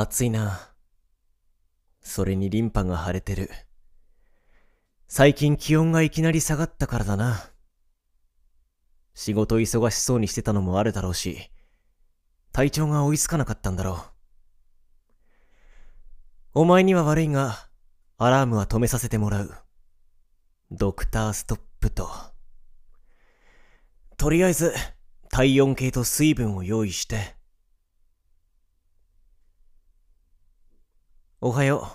暑いな。それにリンパが腫れてる。最近気温がいきなり下がったからだな。仕事忙しそうにしてたのもあるだろうし、体調が追いつかなかったんだろう。お前には悪いが、アラームは止めさせてもらう。ドクターストップと。とりあえず、体温計と水分を用意して。おはよ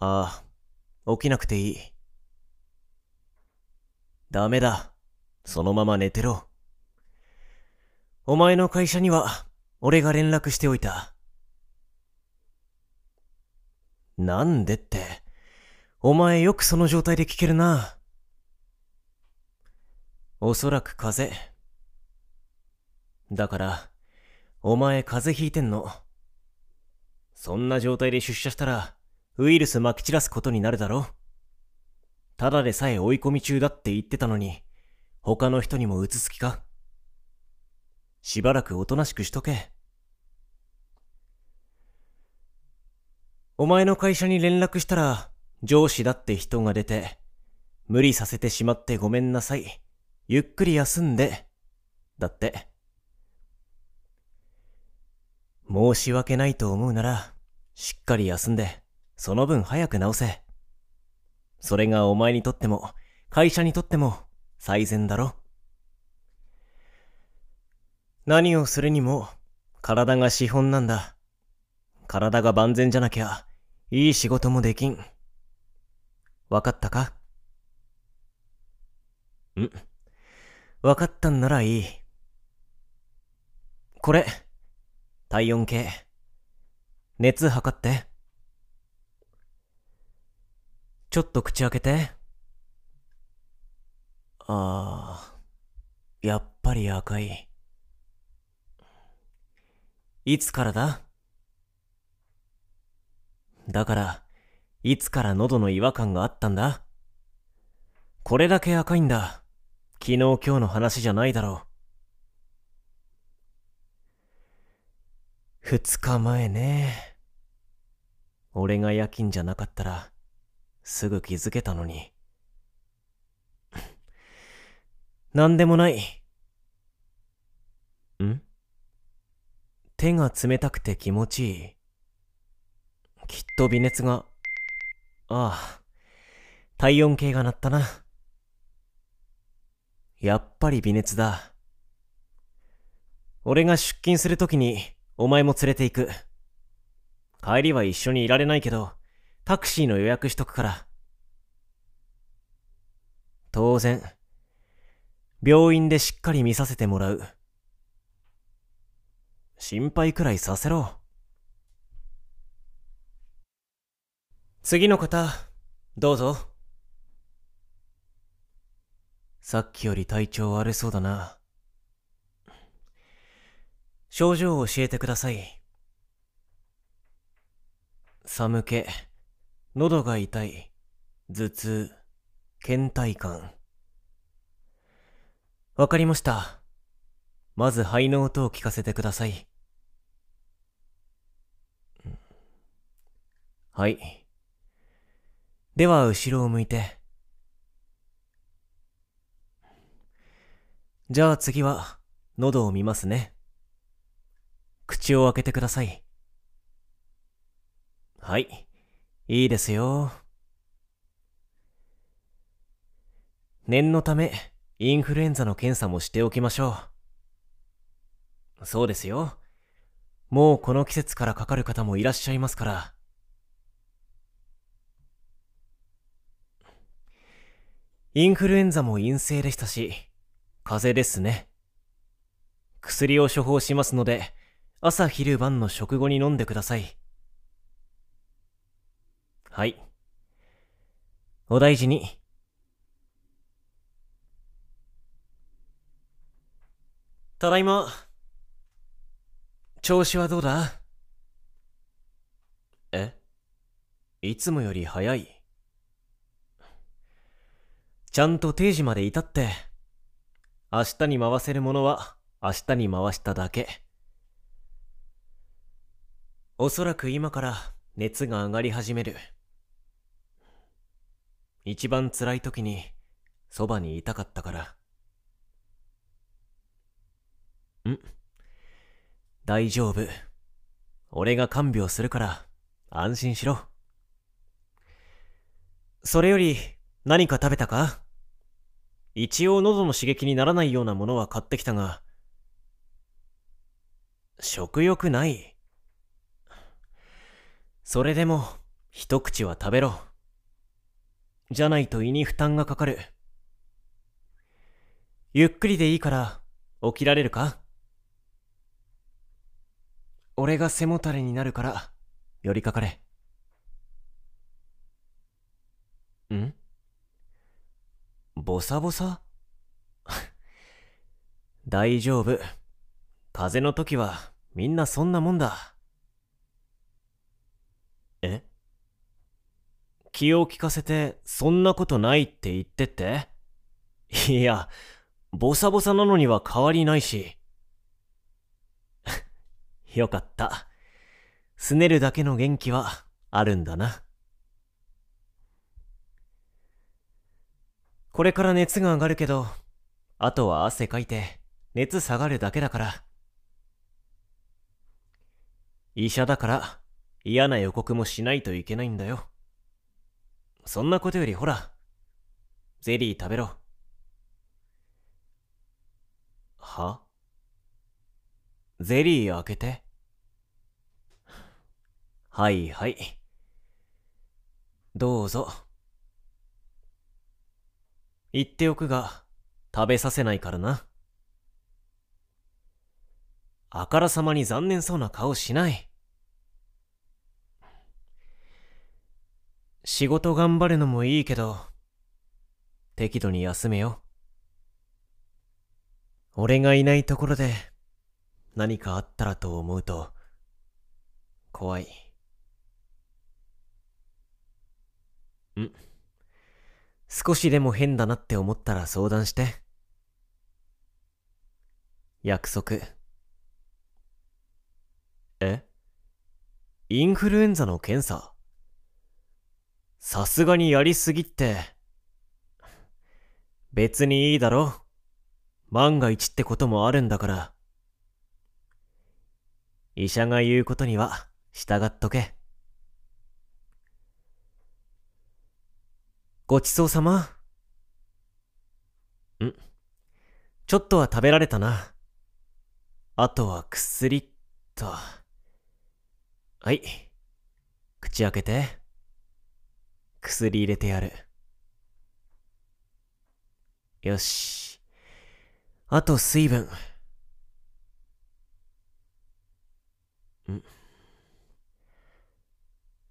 う。ああ、起きなくていい。ダメだ。そのまま寝てろ。お前の会社には、俺が連絡しておいた。なんでって、お前よくその状態で聞けるな。おそらく風邪。だから、お前風邪ひいてんの。そんな状態で出社したら、ウイルス撒き散らすことになるだろただでさえ追い込み中だって言ってたのに、他の人にも移す気か？しばらくおとなしくしとけ。お前の会社に連絡したら、上司だって人が出て、無理させてしまってごめんなさい。ゆっくり休んで。だって。申し訳ないと思うなら、しっかり休んで、その分早く治せ。それがお前にとっても、会社にとっても、最善だろ。何をするにも、体が資本なんだ。体が万全じゃなきゃ、いい仕事もできん。わかったか？んわかったんならいい。これ、体温計。熱測って。ちょっと口開けて。ああ、やっぱり赤い。いつからだ？だから、いつから喉の違和感があったんだ？これだけ赤いんだ。昨日今日の話じゃないだろう。二日前ね。俺が夜勤じゃなかったら、すぐ気づけたのに。なんでもない。ん？手が冷たくて気持ちいい。きっと微熱が、ああ、体温計が鳴ったな。やっぱり微熱だ。俺が出勤するときにお前も連れて行く。帰りは一緒にいられないけど、タクシーの予約しとくから。当然、病院でしっかり見させてもらう。心配くらいさせろ。次の方、どうぞ。さっきより体調悪そうだな。症状を教えてください。寒気、喉が痛い、頭痛、倦怠感。わかりました。まず肺の音を聞かせてください。はい。では、後ろを向いて。じゃあ次は、喉を見ますね。口を開けてください。はい。いいですよ。念のため、インフルエンザの検査もしておきましょう。そうですよ。もうこの季節からかかる方もいらっしゃいますから。インフルエンザも陰性でしたし、風邪ですね。薬を処方しますので、朝昼晩の食後に飲んでください。はい。お大事に。ただいま。調子はどうだ？え？いつもより早い。ちゃんと定時までいたって。明日に回せるものは明日に回しただけ。おそらく今から熱が上がり始める。一番辛い時にそばにいたかったから。ん大丈夫。俺が看病するから安心しろ。それより何か食べたか？一応喉の刺激にならないようなものは買ってきたが、食欲ない。それでも一口は食べろ。じゃないと胃に負担がかかる。ゆっくりでいいから起きられるか？俺が背もたれになるから寄りかかれ。ん？ボサボサ？大丈夫。風邪の時はみんなそんなもんだ。え？気を利かせてそんなことないって言ってっていや、ボサボサなのには変わりないし。よかった。すねるだけの元気はあるんだな。これから熱が上がるけど、あとは汗かいて熱下がるだけだから。医者だから嫌な予告もしないといけないんだよ。そんなことよりほら、ゼリー食べろ。は？ゼリー開けて。はいはい。どうぞ。言っておくが、食べさせないからな。あからさまに残念そうな顔しない。仕事頑張るのもいいけど、適度に休めよ。俺がいないところで何かあったらと思うと、怖い。ん少しでも変だなって思ったら相談して。約束。え？インフルエンザの検査？さすがにやりすぎって。別にいいだろ万が一ってこともあるんだから。医者が言うことには従っとけ。ごちそうさま。んちょっとは食べられたな。あとは薬っと。はい。口開けて。薬入れてやる。よし。あと水分。ん？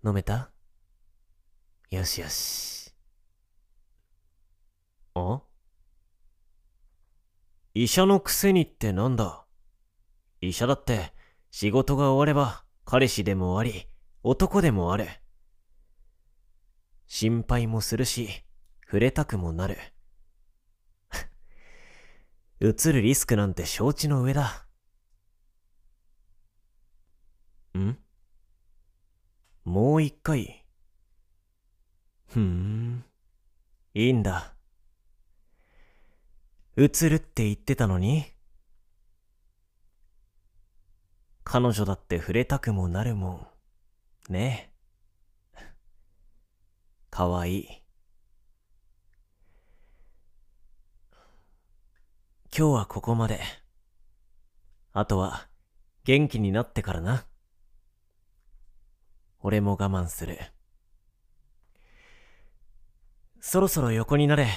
飲めた？よしよし。あ？医者のくせにってなんだ？医者だって仕事が終われば彼氏でもあり男でもある。心配もするし触れたくもなる。うつるリスクなんて承知の上だ。ん？もう一回。ふーん。いいんだ。映るって言ってたのに？彼女だって触れたくもなるもん。ねえ。かわいい。今日はここまで。あとは元気になってからな。俺も我慢する。そろそろ横になれ。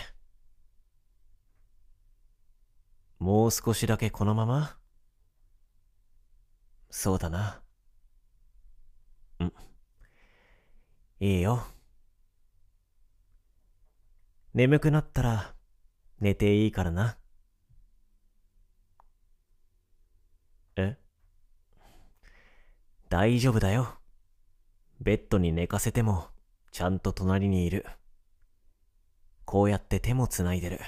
もう少しだけこのままそうだな。うん。いいよ。眠くなったら寝ていいからな。え？大丈夫だよ。ベッドに寝かせてもちゃんと隣にいる。こうやって手もつないでる。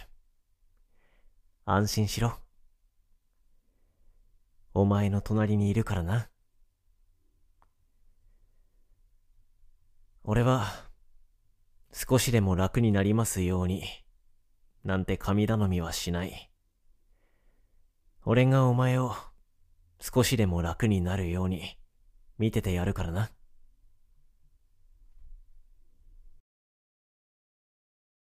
安心しろ。お前の隣にいるからな。俺は、少しでも楽になりますように、なんて神頼みはしない。俺がお前を少しでも楽になるように見ててやるからな。